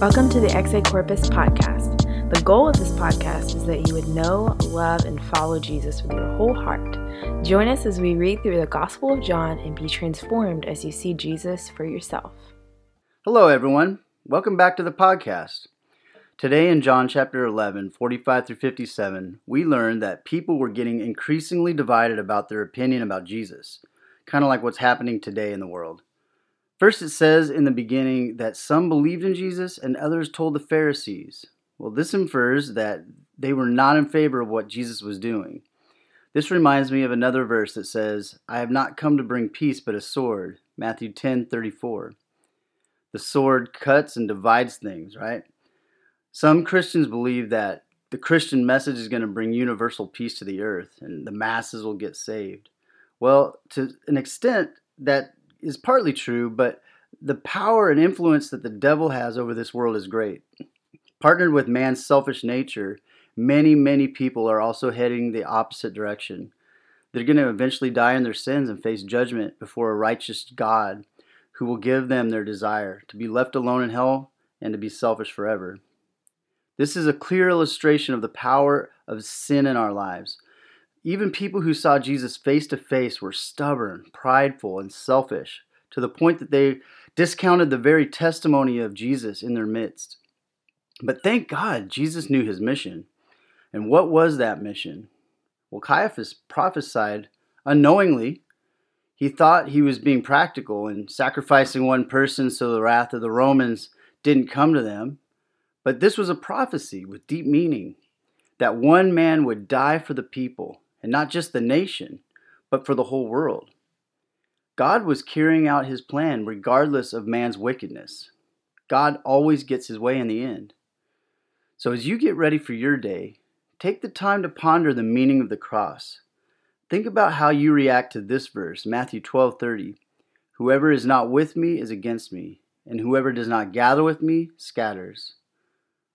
Welcome to the Exe Corpus podcast. The goal of this podcast is that you would know, love, and follow Jesus with your whole heart. Join us as we read through the Gospel of John and be transformed as you see Jesus for yourself. Hello, everyone. Welcome back to the podcast. Today in John chapter 11, 45 through 57, we learn that people were getting increasingly divided about their opinion about Jesus, kind of like what's happening today in the world. First, it says in the beginning that some believed in Jesus and others told the Pharisees. Well, this infers that they were not in favor of what Jesus was doing. This reminds me of another verse that says, I have not come to bring peace but a sword. Matthew 10 34. The sword cuts and divides things, right? Some Christians believe that the Christian message is going to bring universal peace to the earth and the masses will get saved. Well, to an extent, that is partly true, but the power and influence that the devil has over this world is great. Partnered with man's selfish nature, many, many people are also heading the opposite direction. They're going to eventually die in their sins and face judgment before a righteous God who will give them their desire to be left alone in hell and to be selfish forever. This is a clear illustration of the power of sin in our lives. Even people who saw Jesus face to face were stubborn, prideful, and selfish to the point that they discounted the very testimony of Jesus in their midst. But thank God Jesus knew his mission. And what was that mission? Well, Caiaphas prophesied unknowingly. He thought he was being practical and sacrificing one person so the wrath of the Romans didn't come to them. But this was a prophecy with deep meaning that one man would die for the people and not just the nation, but for the whole world. God was carrying out his plan regardless of man's wickedness. God always gets his way in the end. So as you get ready for your day, take the time to ponder the meaning of the cross. Think about how you react to this verse, Matthew 12:30. Whoever is not with me is against me, and whoever does not gather with me scatters.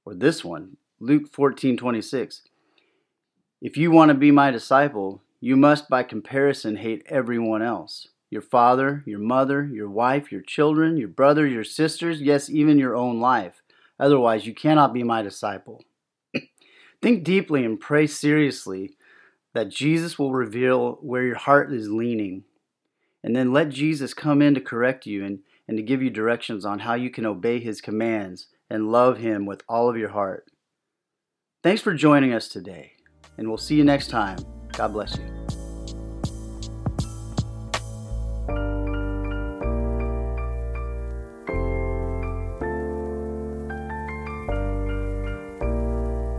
Or this one, Luke 14:26. If you want to be my disciple, you must by comparison hate everyone else your father, your mother, your wife, your children, your brother, your sisters, yes, even your own life. Otherwise, you cannot be my disciple. Think deeply and pray seriously that Jesus will reveal where your heart is leaning. And then let Jesus come in to correct you and, and to give you directions on how you can obey his commands and love him with all of your heart. Thanks for joining us today and we'll see you next time. God bless you.